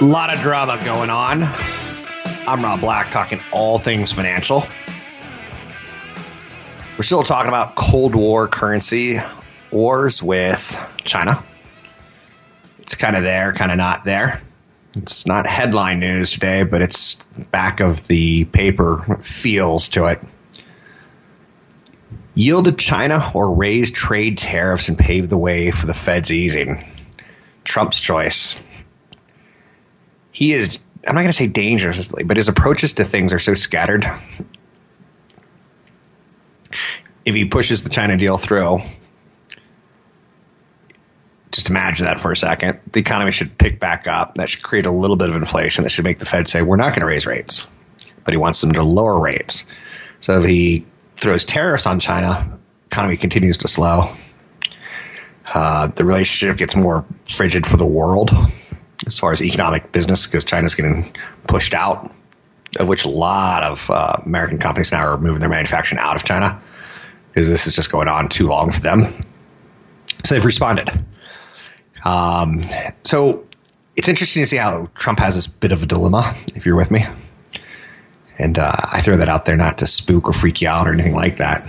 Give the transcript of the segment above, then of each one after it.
A lot of drama going on. I'm Rob Black, talking all things financial. We're still talking about Cold War currency wars with China. It's kind of there, kind of not there. It's not headline news today, but it's back of the paper feels to it. Yield to China or raise trade tariffs and pave the way for the Fed's easing? Trump's choice he is I'm not going to say dangerously, but his approaches to things are so scattered. If he pushes the China deal through, just imagine that for a second. The economy should pick back up. That should create a little bit of inflation. That should make the Fed say, we're not going to raise rates. But he wants them to lower rates. So if he throws tariffs on China, economy continues to slow. Uh, the relationship gets more frigid for the world as far as economic business because China's getting pushed out, of which a lot of uh, American companies now are moving their manufacturing out of China because this is just going on too long for them. So they've responded. Um, so it's interesting to see how Trump has this bit of a dilemma, if you're with me. And uh, I throw that out there not to spook or freak you out or anything like that.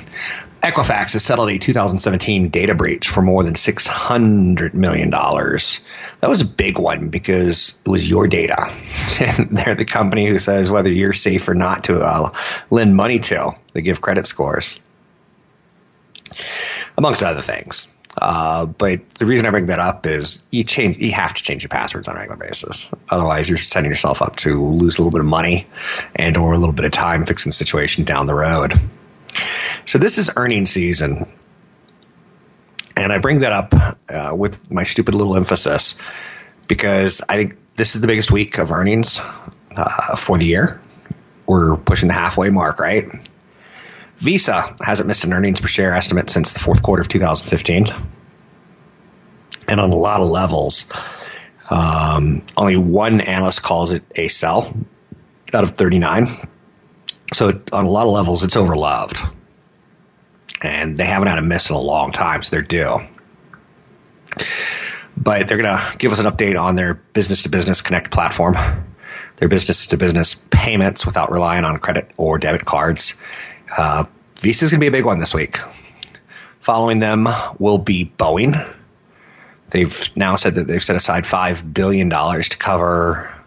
Equifax has settled a 2017 data breach for more than $600 million. That was a big one because it was your data. And they're the company who says whether you're safe or not to uh, lend money to. They give credit scores, amongst other things. Uh, but the reason I bring that up is you change, you have to change your passwords on a regular basis. Otherwise, you're setting yourself up to lose a little bit of money and or a little bit of time fixing the situation down the road. So this is earnings season. And I bring that up uh, with my stupid little emphasis because I think this is the biggest week of earnings uh, for the year. We're pushing the halfway mark, right? Visa hasn't missed an earnings per share estimate since the fourth quarter of 2015. And on a lot of levels, um, only one analyst calls it a sell out of 39. So on a lot of levels, it's overloved. And they haven't had a miss in a long time, so they're due. But they're going to give us an update on their business to business connect platform, their business to business payments without relying on credit or debit cards. Uh, Visa is going to be a big one this week. Following them will be Boeing. They've now said that they've set aside $5 billion to cover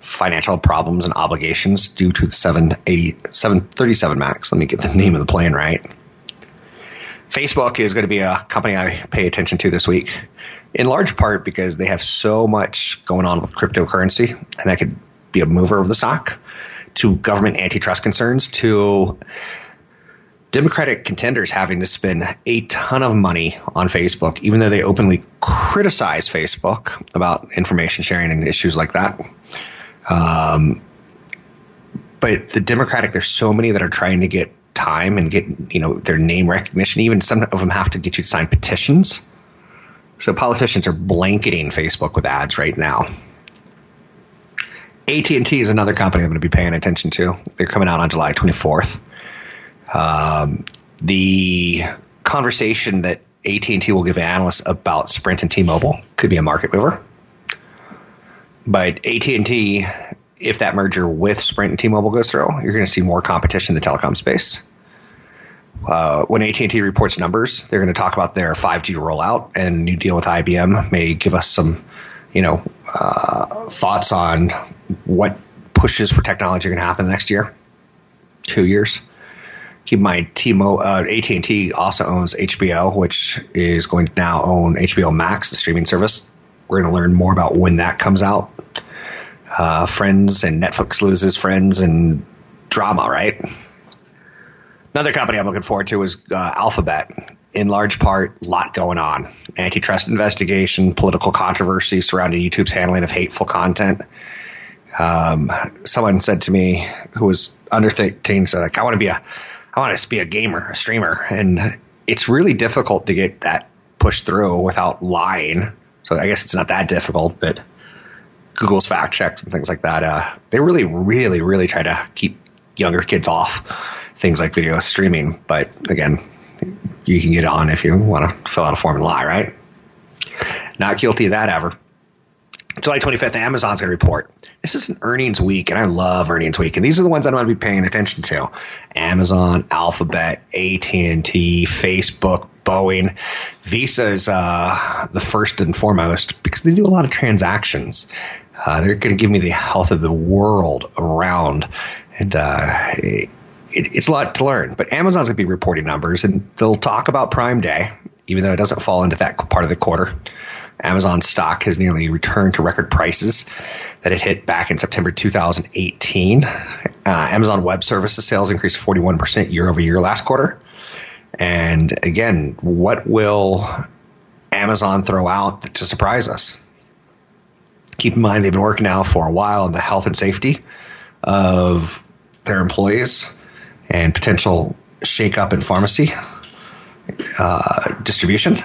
financial problems and obligations due to the 780, 737 MAX. Let me get the name of the plane right. Facebook is going to be a company I pay attention to this week, in large part because they have so much going on with cryptocurrency, and that could be a mover of the stock, to government antitrust concerns, to Democratic contenders having to spend a ton of money on Facebook, even though they openly criticize Facebook about information sharing and issues like that. Um, but the Democratic, there's so many that are trying to get time and get you know their name recognition. Even some of them have to get you to sign petitions. So politicians are blanketing Facebook with ads right now. AT&T is another company I'm going to be paying attention to. They're coming out on July 24th. Um, the conversation that AT&T will give analysts about Sprint and T-Mobile could be a market mover. But AT&T, if that merger with Sprint and T-Mobile goes through, you're going to see more competition in the telecom space. Uh, when AT&T reports numbers, they're going to talk about their 5G rollout and new deal with IBM may give us some, you know, uh, thoughts on what pushes for technology are going to happen next year, two years. Keep in mind, T-Mo, uh, AT&T also owns HBO, which is going to now own HBO Max, the streaming service. We're going to learn more about when that comes out. Uh, Friends and Netflix loses Friends and drama, right? Another company I'm looking forward to is uh, Alphabet. In large part, a lot going on. Antitrust investigation, political controversy surrounding YouTube's handling of hateful content. Um, someone said to me who was under 13, said, like, I want to be a I want to be a gamer, a streamer, and it's really difficult to get that pushed through without lying. So I guess it's not that difficult, but Google's fact checks and things like that, uh, they really, really, really try to keep younger kids off things like video streaming. But again, you can get on if you want to fill out a form and lie, right? Not guilty of that ever. July 25th, Amazon's going to report. This is an earnings week, and I love earnings week. And these are the ones I'm going to be paying attention to: Amazon, Alphabet, AT and T, Facebook, Boeing. Visa is uh, the first and foremost because they do a lot of transactions. Uh, they're going to give me the health of the world around, and uh, it, it's a lot to learn. But Amazon's going to be reporting numbers, and they'll talk about Prime Day, even though it doesn't fall into that part of the quarter. Amazon stock has nearly returned to record prices that it hit back in September 2018. Uh, Amazon Web Services sales increased 41% year over year last quarter. And again, what will Amazon throw out to surprise us? Keep in mind, they've been working now for a while on the health and safety of their employees and potential shakeup in pharmacy uh, distribution.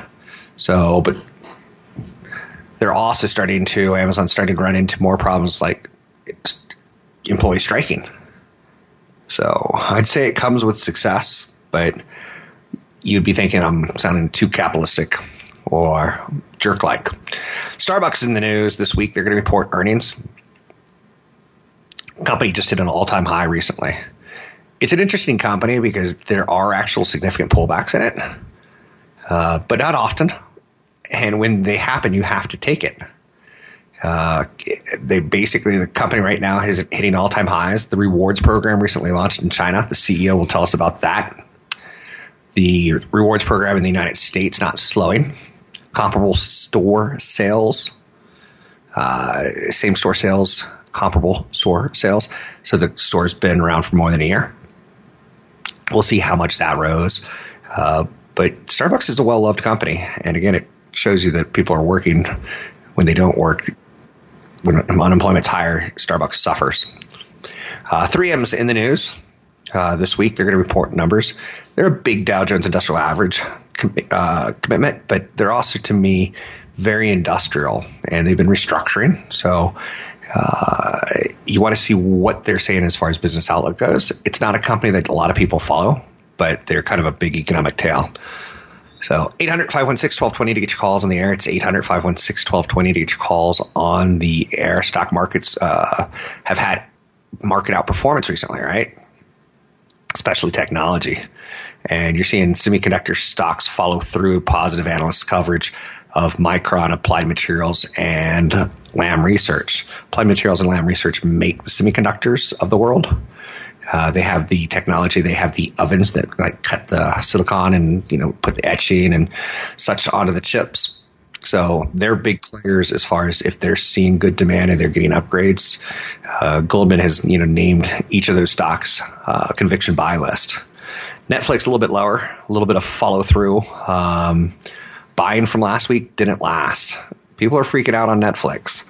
So, but they're also starting to Amazon's starting to run into more problems like employee striking. So I'd say it comes with success, but you'd be thinking I'm sounding too capitalistic or jerk like. Starbucks is in the news this week. They're going to report earnings. Company just hit an all time high recently. It's an interesting company because there are actual significant pullbacks in it, uh, but not often and when they happen, you have to take it. Uh, they basically the company right now is hitting all time highs. The rewards program recently launched in China. The CEO will tell us about that. The rewards program in the United States not slowing. Comparable store sales, uh, same store sales, comparable store sales. So the store's been around for more than a year. We'll see how much that rose. Uh, but Starbucks is a well loved company, and again, it shows you that people are working when they don't work. When unemployment's higher, Starbucks suffers. Uh, 3M's in the news uh, this week. They're going to report numbers. They're a big Dow Jones Industrial Average com- uh, commitment, but they're also, to me, very industrial, and they've been restructuring. So uh, you want to see what they're saying as far as business outlook goes. It's not a company that a lot of people follow, but they're kind of a big economic tail. So 800 516 1220 to get your calls on the air. It's 800 516 1220 to get your calls on the air. Stock markets uh, have had market outperformance recently, right? Especially technology. And you're seeing semiconductor stocks follow through positive analyst coverage of Micron, Applied Materials, and Lam Research. Applied Materials and Lam Research make the semiconductors of the world. Uh, they have the technology. They have the ovens that like cut the silicon and you know put the etching and such onto the chips. So they're big players as far as if they're seeing good demand and they're getting upgrades. Uh, Goldman has you know named each of those stocks uh, conviction buy list. Netflix a little bit lower, a little bit of follow through. Um, buying from last week didn't last. People are freaking out on Netflix.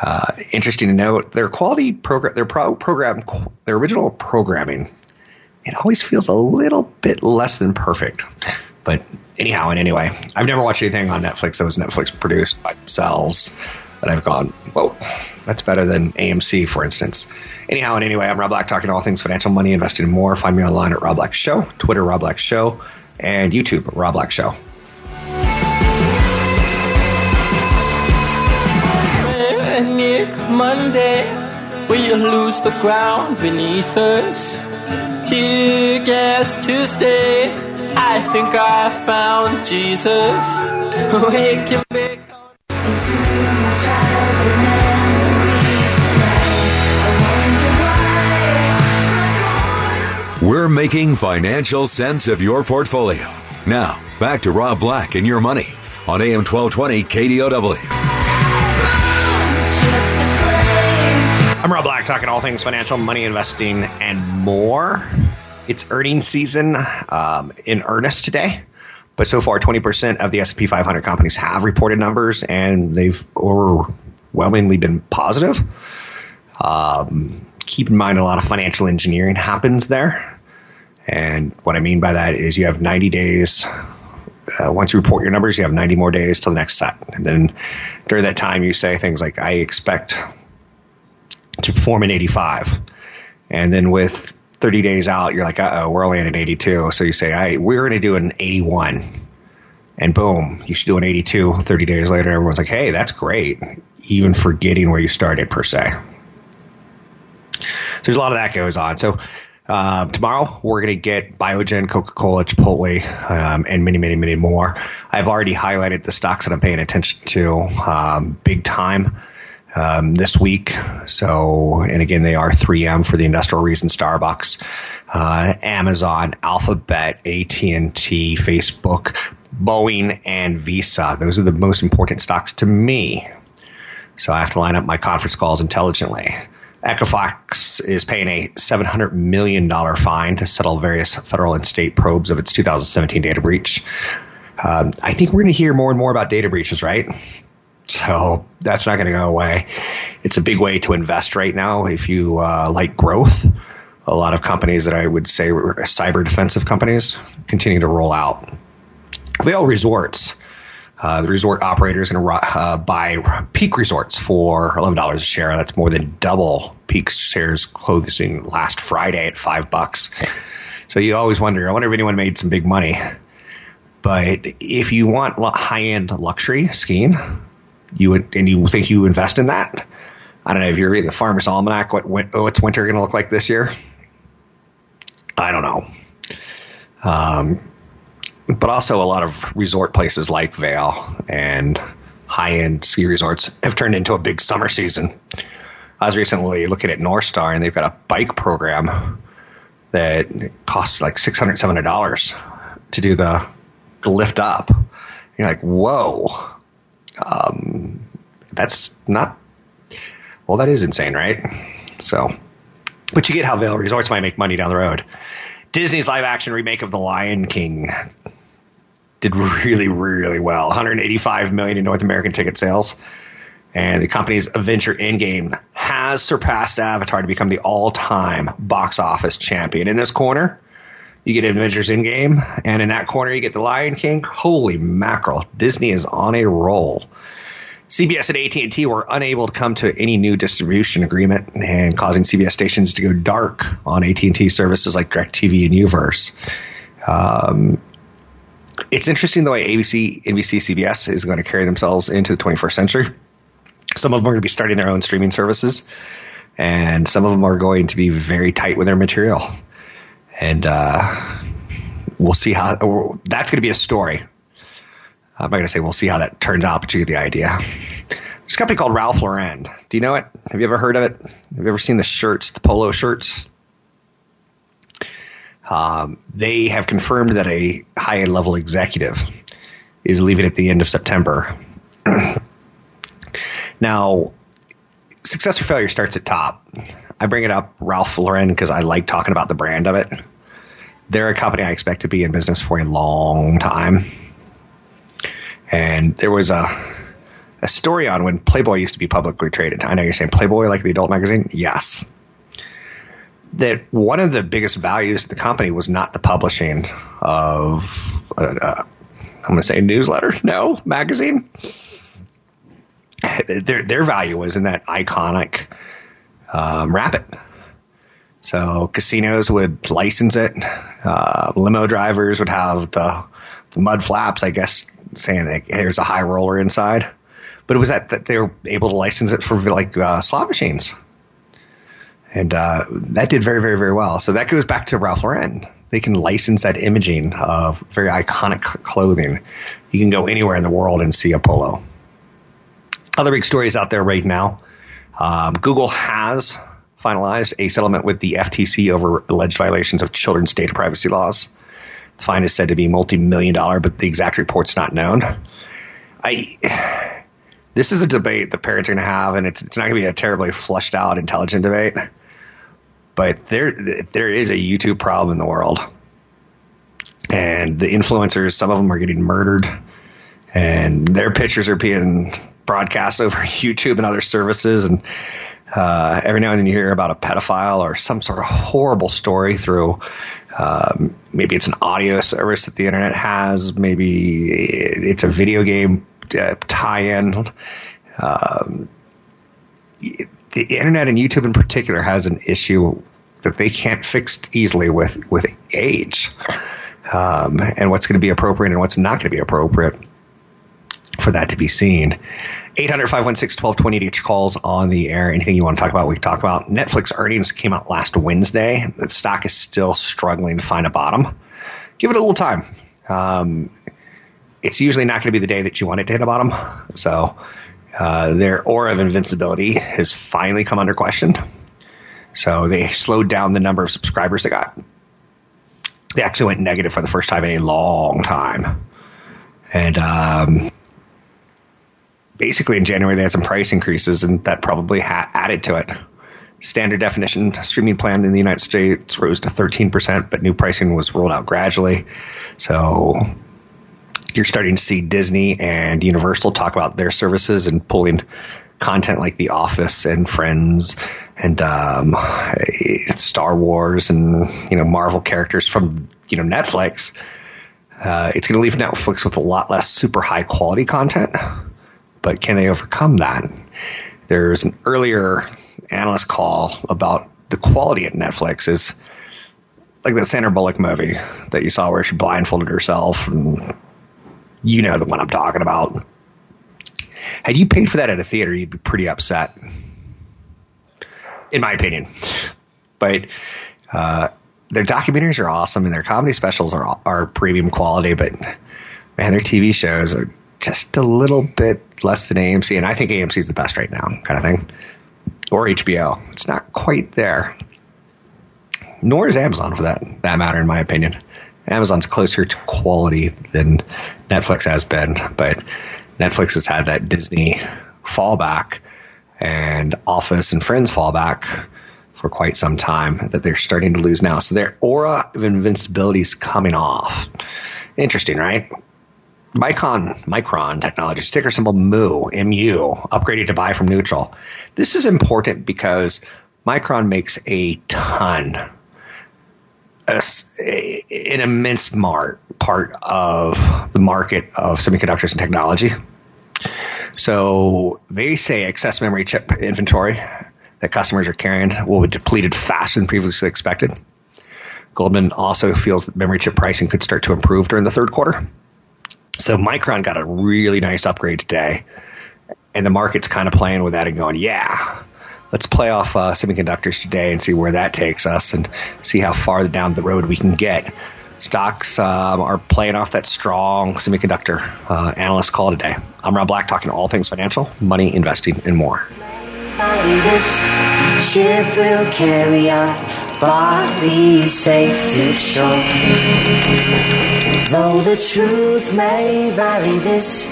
Uh, interesting to note, their quality program, their pro- program, their original programming, it always feels a little bit less than perfect. But anyhow and anyway, I've never watched anything on Netflix that was Netflix produced by themselves that I've gone, whoa, that's better than AMC, for instance. Anyhow and anyway, I'm Rob Black talking all things financial, money, investing, and more. Find me online at Rob Black Show, Twitter Rob Black Show, and YouTube Rob Black Show. Manic Monday, you lose the ground beneath us? Tear gas Tuesday, I think I found Jesus. Waking back Into my childhood memories I wonder why We're making financial sense of your portfolio. Now, back to Rob Black and your money on AM 1220 KDOW. just a flame I'm Rob Black, talking all things financial, money, investing, and more. It's earnings season um, in earnest today, but so far, 20% of the S&P 500 companies have reported numbers, and they've overwhelmingly been positive. Um, keep in mind, a lot of financial engineering happens there, and what I mean by that is you have 90 days. Uh, once you report your numbers, you have 90 more days till the next set, and then during that time, you say things like, "I expect." to perform an 85. And then with 30 days out, you're like, uh oh, we're only at an 82. So you say, I, we're going to do an 81. And boom, you should do an 82 30 days later. Everyone's like, hey, that's great. Even forgetting where you started, per se. So there's a lot of that goes on. So uh, tomorrow we're going to get Biogen, Coca Cola, Chipotle, um, and many, many, many more. I've already highlighted the stocks that I'm paying attention to um, big time um, this week. So, and again, they are 3M for the industrial reason, Starbucks, uh, Amazon, Alphabet, AT&T, Facebook, Boeing, and Visa. Those are the most important stocks to me. So I have to line up my conference calls intelligently. Equifax is paying a $700 million fine to settle various federal and state probes of its 2017 data breach. Um, I think we're going to hear more and more about data breaches, right? So that's not going to go away. It's a big way to invest right now if you uh, like growth. A lot of companies that I would say were cyber defensive companies continue to roll out. Vail Resorts. Uh, the resort operator is going to uh, buy Peak Resorts for eleven dollars a share. That's more than double Peak shares closing last Friday at five bucks. So you always wonder. I wonder if anyone made some big money. But if you want high end luxury skiing, you would, and you think you invest in that. I don't know if you're reading the Farmer's Almanac. What what's winter going to look like this year? I don't know. Um, but also a lot of resort places like Vail and high end ski resorts have turned into a big summer season. I was recently looking at Northstar and they've got a bike program that costs like six hundred seven hundred dollars to do the, the lift up. You're like, whoa, um, that's not. Well, that is insane, right? So, but you get how Vail Resorts might make money down the road. Disney's live action remake of The Lion King did really, really well. 185 million in North American ticket sales. And the company's Avenger Endgame has surpassed Avatar to become the all-time box office champion. In this corner, you get Avengers Game, and in that corner, you get The Lion King. Holy mackerel! Disney is on a roll. CBS and AT&T were unable to come to any new distribution agreement, and causing CBS stations to go dark on AT&T services like DirecTV and UVerse. Um, it's interesting the way ABC, NBC, CBS is going to carry themselves into the 21st century. Some of them are going to be starting their own streaming services, and some of them are going to be very tight with their material. And uh, we'll see how that's going to be a story. I'm not going to say we'll see how that turns out, but you get the idea. There's a company called Ralph Lauren. Do you know it? Have you ever heard of it? Have you ever seen the shirts, the polo shirts? Um, they have confirmed that a high level executive is leaving at the end of September. now, success or failure starts at top. I bring it up, Ralph Lauren, because I like talking about the brand of it. They're a company I expect to be in business for a long time. And there was a a story on when Playboy used to be publicly traded. I know you're saying Playboy like the adult magazine. Yes. That one of the biggest values of the company was not the publishing of uh, uh, I'm going to say newsletter. No magazine. Their their value was in that iconic um, Rabbit. So casinos would license it. Uh, limo drivers would have the, the mud flaps, I guess, saying there's a high roller inside. But it was that, that they were able to license it for like uh, slot machines. And uh, that did very, very, very well. So that goes back to Ralph Lauren. They can license that imaging of very iconic clothing. You can go anywhere in the world and see a polo. Other big stories out there right now. Um, Google has finalized a settlement with the FTC over alleged violations of children's data privacy laws. The fine is said to be multi-million dollar, but the exact report's not known. I this is a debate the parents are going to have, and it's it's not going to be a terribly flushed out, intelligent debate. But there there is a YouTube problem in the world, and the influencers, some of them are getting murdered, and their pictures are being broadcast over YouTube and other services, and uh, every now and then you hear about a pedophile or some sort of horrible story through um, maybe it's an audio service that the internet has, maybe it's a video game uh, tie-in. Um, the internet and YouTube in particular has an issue that they can't fix easily with with age um, and what's going to be appropriate and what's not going to be appropriate for that to be seen. 800 516 1220 to get your calls on the air. Anything you want to talk about, we can talk about. Netflix earnings came out last Wednesday. The stock is still struggling to find a bottom. Give it a little time. Um, it's usually not going to be the day that you want it to hit a bottom. So uh, their aura of invincibility has finally come under question. So they slowed down the number of subscribers they got. They actually went negative for the first time in a long time. And um, basically in January they had some price increases, and that probably ha- added to it. Standard definition streaming plan in the United States rose to 13%, but new pricing was rolled out gradually. So you're starting to see Disney and Universal talk about their services and pulling content like The Office and Friends and um, Star Wars and you know Marvel characters from you know Netflix. Uh, it's going to leave Netflix with a lot less super high quality content but can they overcome that? There's an earlier analyst call about the quality at Netflix is like the Sandra Bullock movie that you saw where she blindfolded herself, and you know the one I'm talking about. Had you paid for that at a theater, you'd be pretty upset, in my opinion. But uh, their documentaries are awesome, and their comedy specials are are premium quality. But man, their TV shows are just a little bit less than AMC, and I think AMC is the best right now, kind of thing, or HBO. It's not quite there. Nor is Amazon, for that that matter, in my opinion. Amazon's closer to quality than Netflix has been, but Netflix has had that Disney fallback and Office and Friends fallback for quite some time that they're starting to lose now. So their aura of invincibility is coming off. Interesting, right? Micron, Micron Technology, sticker symbol MU, MU, upgraded to buy from neutral. This is important because Micron makes a ton, a, an immense mar, part of the market of semiconductors and technology. So they say excess memory chip inventory that customers are carrying will be depleted faster than previously expected. Goldman also feels that memory chip pricing could start to improve during the third quarter. So Micron got a really nice upgrade today, and the market's kind of playing with that and going, yeah, let's play off uh, semiconductors today and see where that takes us and see how far down the road we can get. Stocks um, are playing off that strong semiconductor uh, analyst call today. I'm Rob Black, talking all things financial, money, investing, and more. This ship will carry our safe to shore. Though the truth may vary, this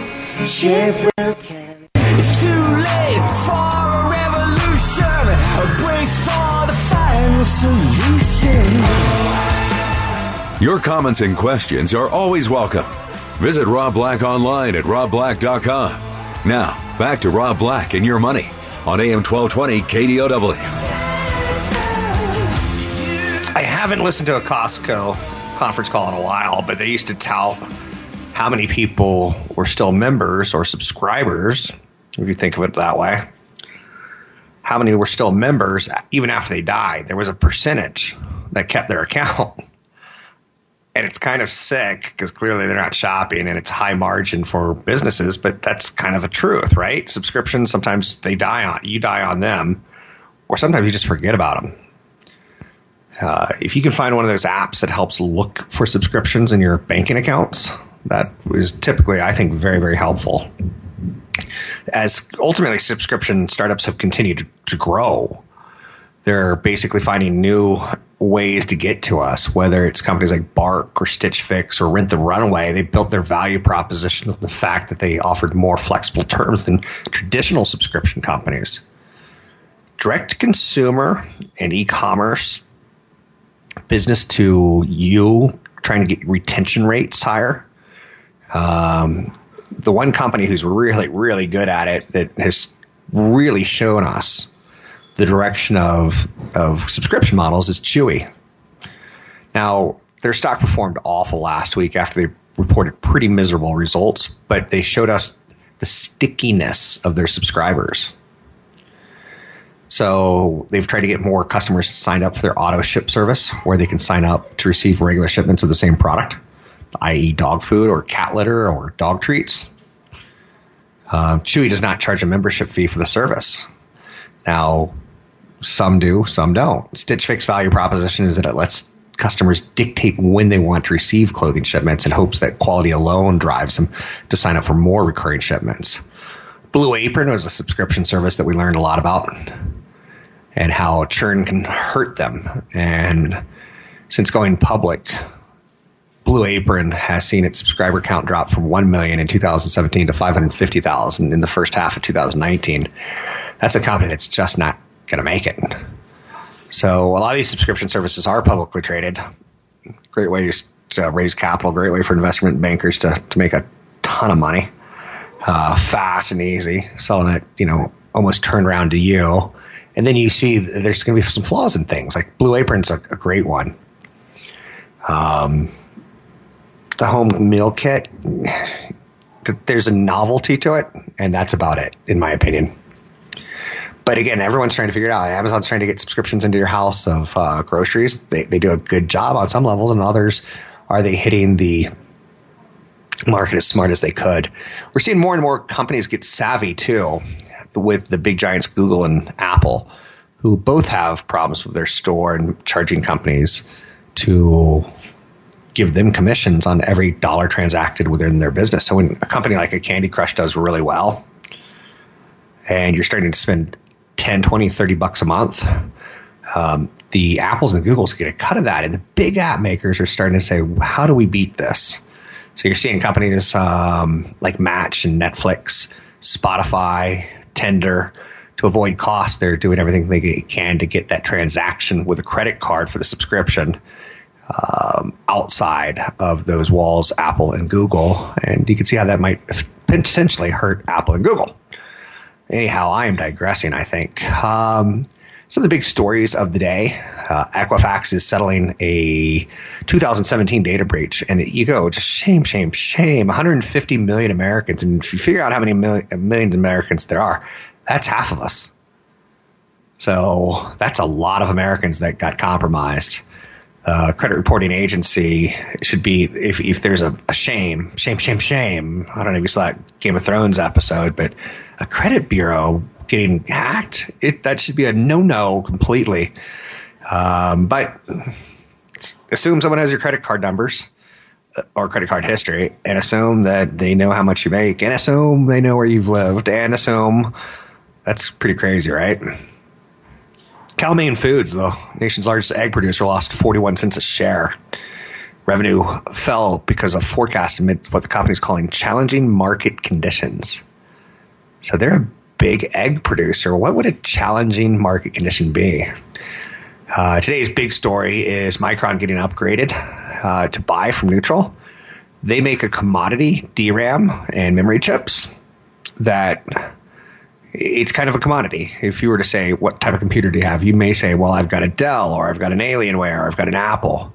ship will carry. It's too late for a revolution. A brace for the final solution. Your comments and questions are always welcome. Visit Rob Black online at robblack.com. Now, back to Rob Black and your money on AM 1220 KDOW. I haven't listened to a Costco conference call in a while, but they used to tout how many people were still members or subscribers, if you think of it that way, how many were still members even after they died. There was a percentage that kept their account. And it's kind of sick because clearly they're not shopping and it's high margin for businesses, but that's kind of a truth, right? Subscriptions, sometimes they die on, you die on them, or sometimes you just forget about them. Uh, if you can find one of those apps that helps look for subscriptions in your banking accounts, that is typically, I think, very, very helpful. As ultimately subscription startups have continued to, grow, they're basically finding new ways to get to us, whether it's companies like Bark or Stitch Fix or Rent the Runway. They built their value proposition of the fact that they offered more flexible terms than traditional subscription companies. Direct consumer and e commerce, business to you, trying to get retention rates higher. Um, the one company who's really, really good at it that has really shown us the direction of of subscription models is Chewy. Now, their stock performed awful last week after they reported pretty miserable results, but they showed us the stickiness of their subscribers. So they've tried to get more customers signed up for their auto ship service, where they can sign up to receive regular shipments of the same product, i.e., dog food or cat litter or dog treats. Uh, Chewy does not charge a membership fee for the service. Now, some do, some don't. Stitch Fix value proposition is that it lets customers dictate when they want to receive clothing shipments in hopes that quality alone drives them to sign up for more recurring shipments. Blue Apron was a subscription service that we learned a lot about and how churn can hurt them. And since going public, Blue Apron has seen its subscriber count drop from 1 million in 2017 to 550,000 in the first half of 2019. That's a company that's just not going to make it. So a lot of these subscription services are publicly traded. Great way to raise capital, great way for investment bankers to, to make a ton of money. Uh, fast and easy, selling it, you know, almost turned around to you. And then you see there's going to be some flaws in things. Like Blue Apron's a, a great one. Um, the home meal kit, there's a novelty to it, and that's about it, in my opinion. But again, everyone's trying to figure it out. Amazon's trying to get subscriptions into your house of uh, groceries. They, they do a good job on some levels, and others are they hitting the market as smart as they could. We're seeing more and more companies get savvy too, with the big giants Google and Apple, who both have problems with their store and charging companies to give them commissions on every dollar transacted within their business. So when a company like a Candy Crush does really well, and you're starting to spend 10, 20, 30 bucks a month. Um, the Apples and Googles get a cut of that, and the big app makers are starting to say, "How do we beat this?" So you're seeing companies um, like Match and Netflix, Spotify, Tinder, to avoid costs, they're doing everything they can to get that transaction with a credit card for the subscription um, outside of those walls, Apple and Google, and you can see how that might potentially hurt Apple and Google. Anyhow, I am digressing, I think. Um, some of the big stories of the day uh, Equifax is settling a 2017 data breach. And you go, just shame, shame, shame. 150 million Americans. And if you figure out how many million, millions of Americans there are, that's half of us. So that's a lot of Americans that got compromised. Uh, credit reporting agency should be if if there's a, a, shame, shame, shame, shame. I don't know if you saw that Game of Thrones episode, but a credit bureau getting hacked, it, that should be a no no completely. Um, but assume someone has your credit card numbers uh, or credit card history and assume that they know how much you make and assume they know where you've lived and assume that's pretty crazy, right? Cal-Maine Foods, the nation's largest egg producer, lost 41 cents a share. Revenue fell because of forecast amid what the company is calling challenging market conditions. So they're a big egg producer. What would a challenging market condition be? Uh, today's big story is Micron getting upgraded uh, to buy from Neutral. They make a commodity DRAM and memory chips that it's kind of a commodity. If you were to say, what type of computer do you have? You may say, well, I've got a Dell or I've got an Alienware or I've got an Apple.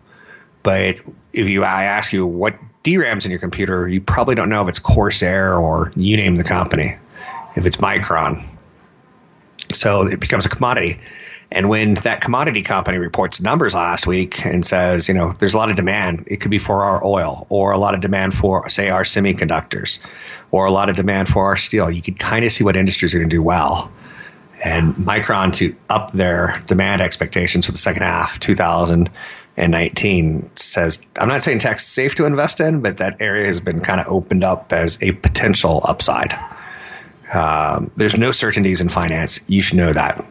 But if you, I ask you, what DRAMs in your computer, you probably don't know if it's Corsair or you name the company, if it's Micron. So it becomes a commodity. And when that commodity company reports numbers last week and says, you know, there's a lot of demand, it could be for our oil or a lot of demand for, say, our semiconductors or a lot of demand for our steel, you could kind of see what industries are going to do well. And Micron to up their demand expectations for the second half, 2019, says, I'm not saying tech's safe to invest in, but that area has been kind of opened up as a potential upside. Um, there's no certainties in finance. You should know that.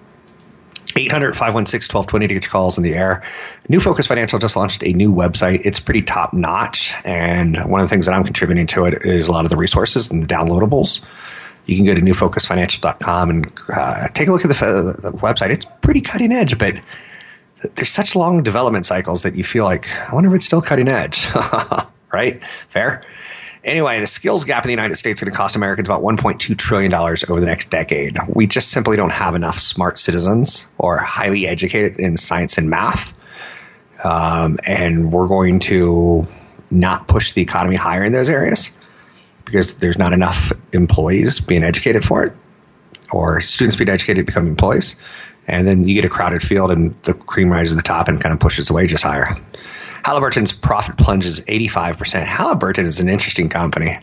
800 516 1220 to get your calls in the air. New Focus Financial just launched a new website. It's pretty top notch. And one of the things that I'm contributing to it is a lot of the resources and the downloadables. You can go to newfocusfinancial.com and uh, take a look at the, the website. It's pretty cutting edge, but there's such long development cycles that you feel like, I wonder if it's still cutting edge. right? Fair? Anyway, the skills gap in the United States is going to cost Americans about $1.2 trillion over the next decade. We just simply don't have enough smart citizens or highly educated in science and math. Um, and we're going to not push the economy higher in those areas because there's not enough employees being educated for it or students being educated to become employees. And then you get a crowded field and the cream rises to the top and kind of pushes the wages higher. Halliburton's profit plunges 85%. Halliburton is an interesting company.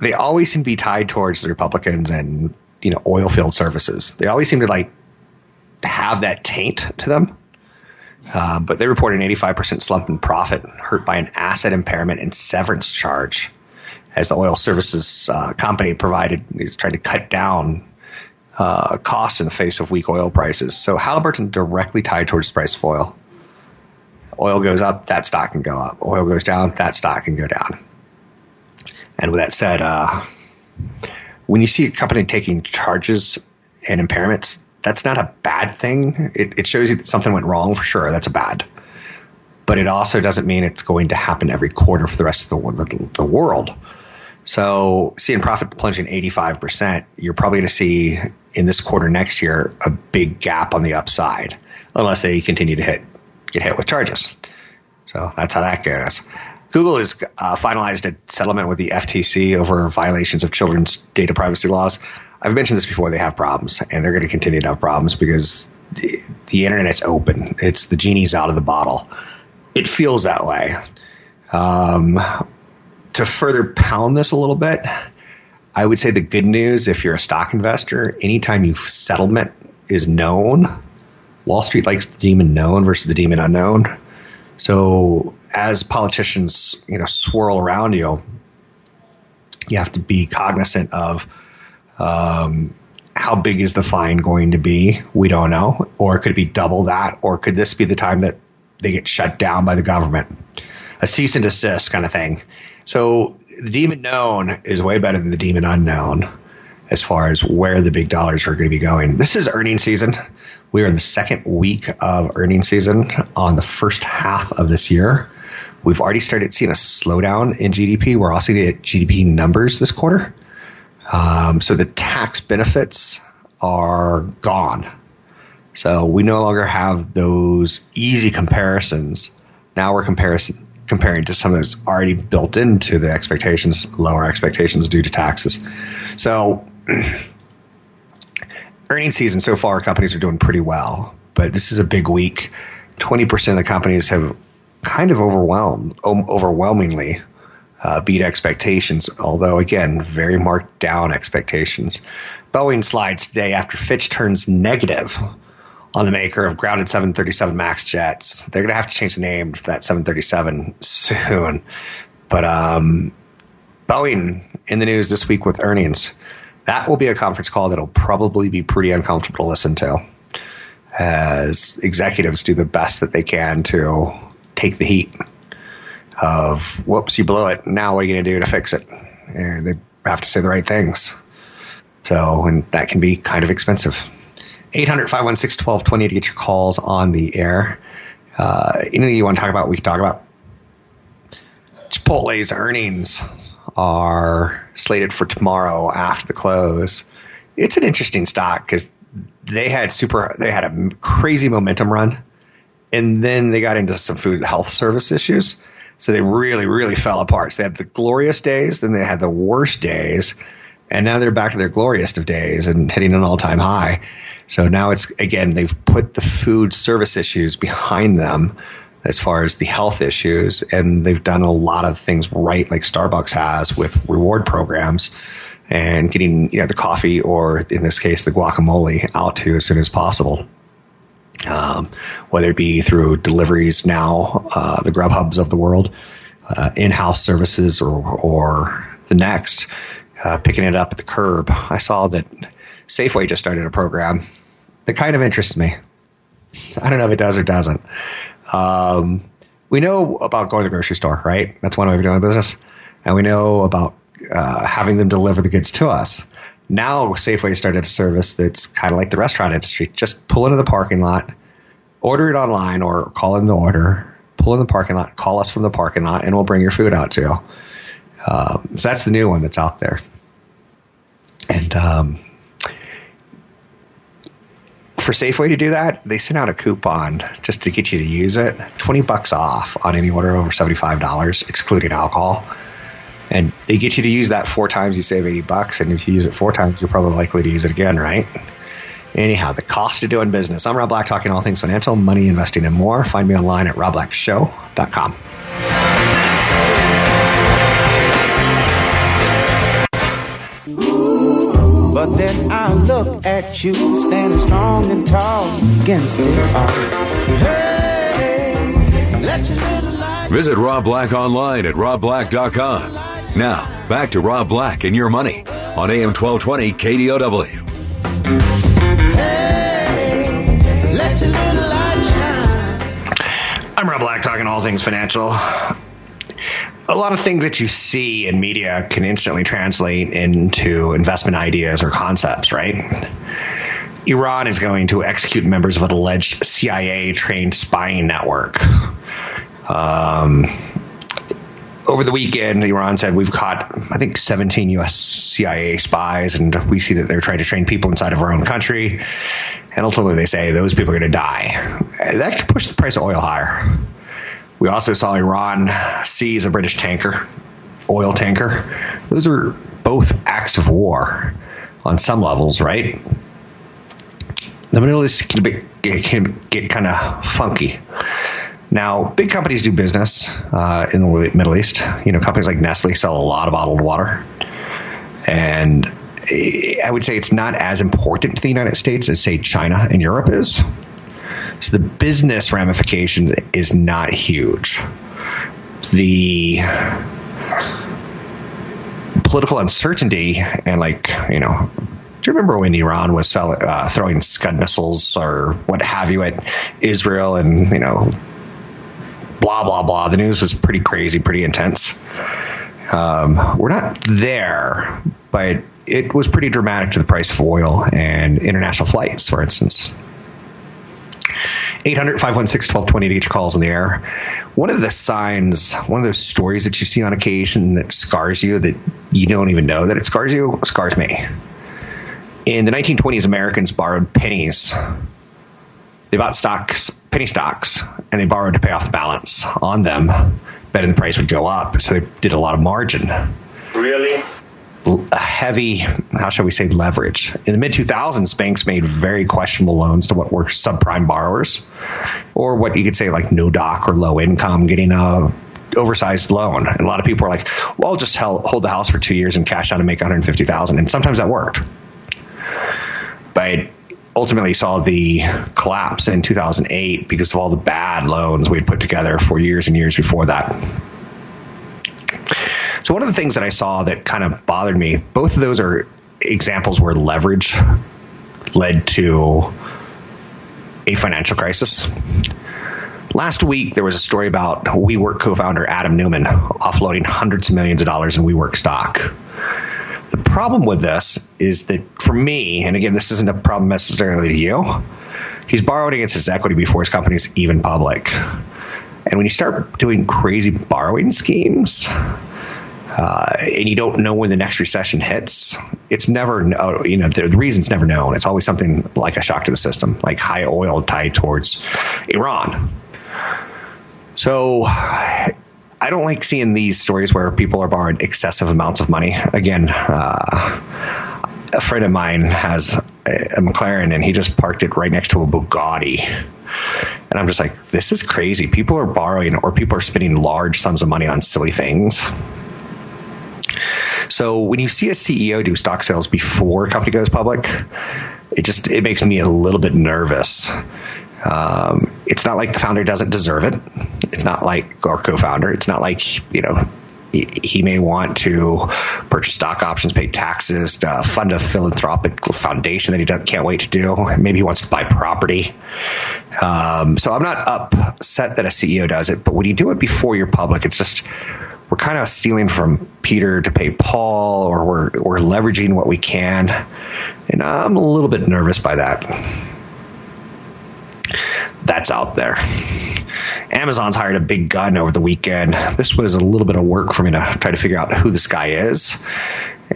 They always seem to be tied towards the Republicans and, you know, oil field services. They always seem to like have that taint to them. Uh, but they reported an 85% slump in profit, hurt by an asset impairment and severance charge, as the oil services uh, company provided is trying to cut down uh, costs in the face of weak oil prices. So Halliburton directly tied towards the price of oil. Oil goes up, that stock can go up. Oil goes down, that stock can go down. And with that said, uh, when you see a company taking charges and impairments, that's not a bad thing. It, it shows you that something went wrong for sure. That's a bad. But it also doesn't mean it's going to happen every quarter for the rest of the, the, the world. So seeing profit plunging 85%, you're probably going to see in this quarter next year a big gap on the upside, unless they continue to hit get hit with charges. So that's how that goes. Google has uh, finalized a settlement with the FTC over violations of children's data privacy laws. I've mentioned this before. They have problems, and they're going to continue to have problems because the, the internet's open. It's the genie's out of the bottle. It feels that way. Um, to further pound this a little bit, I would say the good news if you're a stock investor, anytime you settlement is known, Wall Street likes the demon known versus the demon unknown. So as politicians, you know, swirl around you, you have to be cognizant of um, how big is the fine going to be. We don't know, or could it be double that, or could this be the time that they get shut down by the government? A cease and desist kind of thing. So the demon known is way better than the demon unknown as far as where the big dollars are going to be going. This is earning season. We are in the second week of earnings season on the first half of this year. We've already started seeing a slowdown in GDP. We're also going to get GDP numbers this quarter. Um, so the tax benefits are gone. So we no longer have those easy comparisons. Now we're comparison, comparing to some that's already built into the expectations, lower expectations due to taxes. So earnings season so far, companies are doing pretty well, but this is a big week. 20% of the companies have kind of overwhelmed, overwhelmingly uh, beat expectations, although again, very marked down expectations. Boeing slides today after Fitch turns negative on the maker of grounded 737 MAX jets. They're going to have to change the name to that 737 soon. But um, Boeing in the news this week with earnings that will be a conference call that'll probably be pretty uncomfortable to listen to as executives do the best that they can to take the heat of whoops, you blew it. Now what are you going to do to fix it? And they have to say the right things. So, and that can be kind of expensive. 800 516 1220 to get your calls on the air. Uh, anything you want to talk about, we can talk about. Chipotle's earnings are slated for tomorrow after the close. It's an interesting stock because they had super, they had a crazy momentum run, and then they got into some food health service issues. So they really, really fell apart. So they had the glorious days, then they had the worst days, and now they're back to their glorious of days and hitting an all time high. So now it's again they've put the food service issues behind them as far as the health issues, and they've done a lot of things right, like Starbucks has with reward programs and getting you know the coffee or in this case the guacamole out to as soon as possible. Um, whether it be through deliveries now, uh, the Grubhubs of the world, uh, in-house services, or or the next, uh, picking it up at the curb. I saw that Safeway just started a program that kind of interests me. I don't know if it does or doesn't. Um, we know about going to the grocery store, right? That's one way of doing business. And we know about uh, having them deliver the goods to us. Now, Safeway started a service that's kind of like the restaurant industry. Just pull into the parking lot, order it online, or call in the order, pull in the parking lot, call us from the parking lot, and we'll bring your food out to you. Um, so that's the new one that's out there. And um, for Safeway to do that, they sent out a coupon just to get you to use it. 20 bucks off on any order over $75, excluding alcohol. And they get you to use that four times, you save 80 bucks. And if you use it four times, you're probably likely to use it again, right? Anyhow, the cost of doing business. I'm Rob Black, talking all things financial, money, investing, and more. Find me online at robblackshow.com. But then I look at you standing strong and tall against it all. Hey, let your little light Visit Rob Black online at robblack.com. Now, back to Rob Black and your money on AM 1220 KDOW. Hey, let your little light shine. I'm Rob Black, talking all things financial. A lot of things that you see in media can instantly translate into investment ideas or concepts, right? Iran is going to execute members of an alleged CIA trained spying network. Um, over the weekend, Iran said we've caught, I think, 17 U.S. CIA spies, and we see that they're trying to train people inside of our own country. And ultimately, they say those people are going to die. That could push the price of oil higher. We also saw Iran seize a British tanker, oil tanker. Those are both acts of war on some levels, right? The Middle East can, be, can get kind of funky. Now, big companies do business uh, in the Middle East. You know, companies like Nestle sell a lot of bottled water. And I would say it's not as important to the United States as, say, China and Europe is. So the business ramifications is not huge. The political uncertainty and like you know do you remember when Iran was sell, uh, throwing Scud missiles or what have you at Israel and you know blah blah blah. The news was pretty crazy pretty intense. Um, we're not there but it was pretty dramatic to the price of oil and international flights for instance 800 516 1220 to get your calls in the air. One of the signs, one of those stories that you see on occasion that scars you that you don't even know that it scars you, scars me. In the 1920s, Americans borrowed pennies. They bought stocks, penny stocks, and they borrowed to pay off the balance on them, betting the price would go up. So they did a lot of margin Really? Heavy, how shall we say, leverage. In the mid 2000s, banks made very questionable loans to what were subprime borrowers, or what you could say like no doc or low income getting a oversized loan. And a lot of people were like, "Well, I'll just hold the house for two years and cash out and make 150,000." And sometimes that worked, but ultimately saw the collapse in 2008 because of all the bad loans we had put together for years and years before that. So one of the things that I saw that kind of bothered me, both of those are examples where leverage led to a financial crisis. Last week, there was a story about WeWork co-founder Adam Neumann offloading hundreds of millions of dollars in WeWork stock. The problem with this is that for me, and again, this isn't a problem necessarily to you, he's borrowed against his equity before his company is even public. And when you start doing crazy borrowing schemes, uh, and you don't know when the next recession hits, it's never, uh, you know, the, reason's never known. It's always something like a shock to the system, like high oil tied towards Iran. So I I don't like seeing these stories where people are borrowing excessive amounts of money. Again, uh, a friend of mine has a McLaren and he just parked it right next to a Bugatti. And I'm just like, this is crazy. People are borrowing or people are spending large sums of money on silly things. So when you see a CEO do stock sales before a company goes public, it just it makes me a little bit nervous. Um, it's not like the founder doesn't deserve it. It's not like our co-founder. It's not like you know he, he may want to purchase stock options, pay taxes, uh, fund a philanthropic foundation that he can't wait to do. Maybe he wants to buy property. Um, so I'm not upset that a CEO does it, but when you do it before you're public, it's just we're kind of stealing from Peter to pay Paul, or we're we're leveraging what we can, and I'm a little bit nervous by that. That's out there. Amazon's hired a big gun over the weekend. This was a little bit of work for me to try to figure out who this guy is,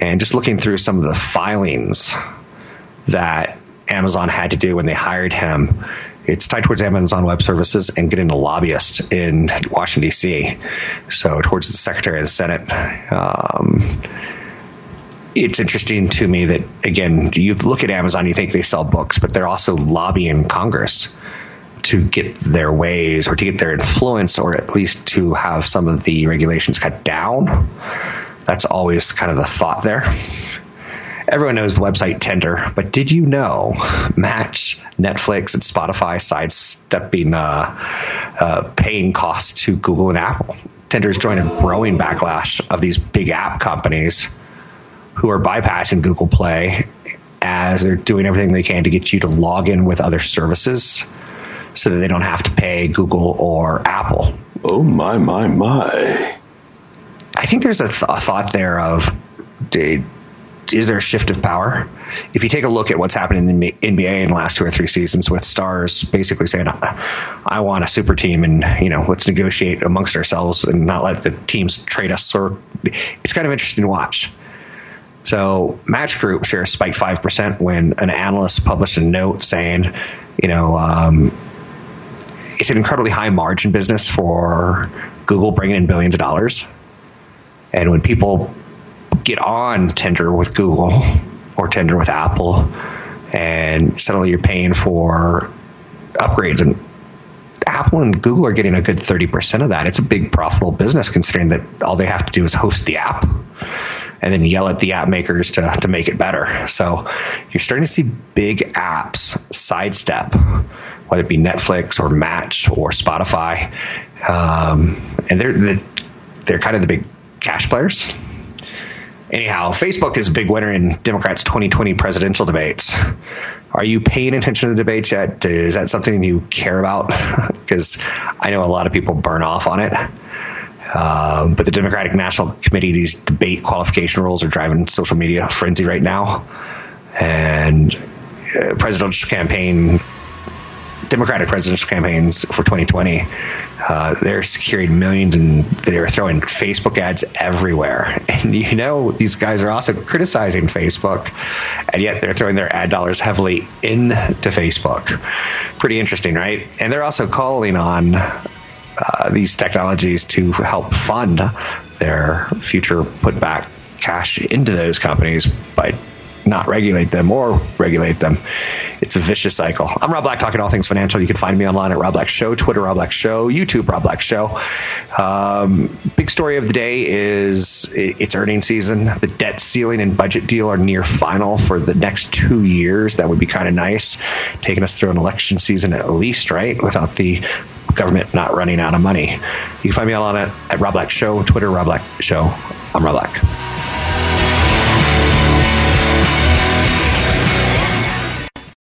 and just looking through some of the filings that Amazon had to do when they hired him it's tied towards Amazon Web Services and getting a lobbyist in Washington D.C. So towards the Secretary of the Senate. Um, it's interesting to me that again, you look at Amazon, you think they sell books, but they're also lobbying Congress to get their ways or to get their influence or at least to have some of the regulations cut down. That's always kind of the thought there everyone knows the website Tinder, but did you know Match, Netflix, and Spotify sidestepping uh, uh, paying costs to Google and Apple? Tinder is joining a growing backlash of these big app companies who are bypassing Google Play as they're doing everything they can to get you to log in with other services so that they don't have to pay Google or Apple. Oh, my, my, my. I think there's a, th- a thought there of is there a shift of power? If you take a look at what's happened in the NBA in the last two or three seasons, with stars basically saying, "I want a super team," and you know, let's negotiate amongst ourselves and not let the teams trade us. Or it's kind of interesting to watch. So Match Group shares spiked five percent when an analyst published a note saying, you know, um, it's an incredibly high margin business for Google, bringing in billions of dollars. And when people get on Tinder with Google or Tinder with Apple, and suddenly you're paying for upgrades and Apple and Google are getting a good 30% of that. It's a big profitable business considering that all they have to do is host the app and then yell at the app makers to, to make it better. So you're starting to see big apps sidestep, whether it be Netflix or Match or Spotify. Um, and they're, they're kind of the big cash players Anyhow, Facebook is a big winner in Democrats' 2020 presidential debates. Are you paying attention to the debates yet? Is that something you care about? Because I know a lot of people burn off on it. Uh, but the Democratic National Committee, these debate qualification rules are driving social media frenzy right now. And uh, presidential campaign Democratic presidential campaigns for 2020, uh, they're securing millions and they're throwing Facebook ads everywhere. And you know, these guys are also criticizing Facebook, and yet they're throwing their ad dollars heavily into Facebook. Pretty interesting, right? And they're also calling on uh, these technologies to help fund their future put back cash into those companies by not regulate them or regulate them. It's a vicious cycle. I'm Rob Black, talking all things financial. You can find me online at Rob Black Show, Twitter Rob Black Show, YouTube Rob Black Show. Um, big story of the day is it's earnings season. The debt ceiling and budget deal are near final for the next two years. That would be kind of nice, taking us through an election season at least, right? Without the government not running out of money. You can find me online at, at Rob Black Show, Twitter Rob Black Show. I'm Rob Black.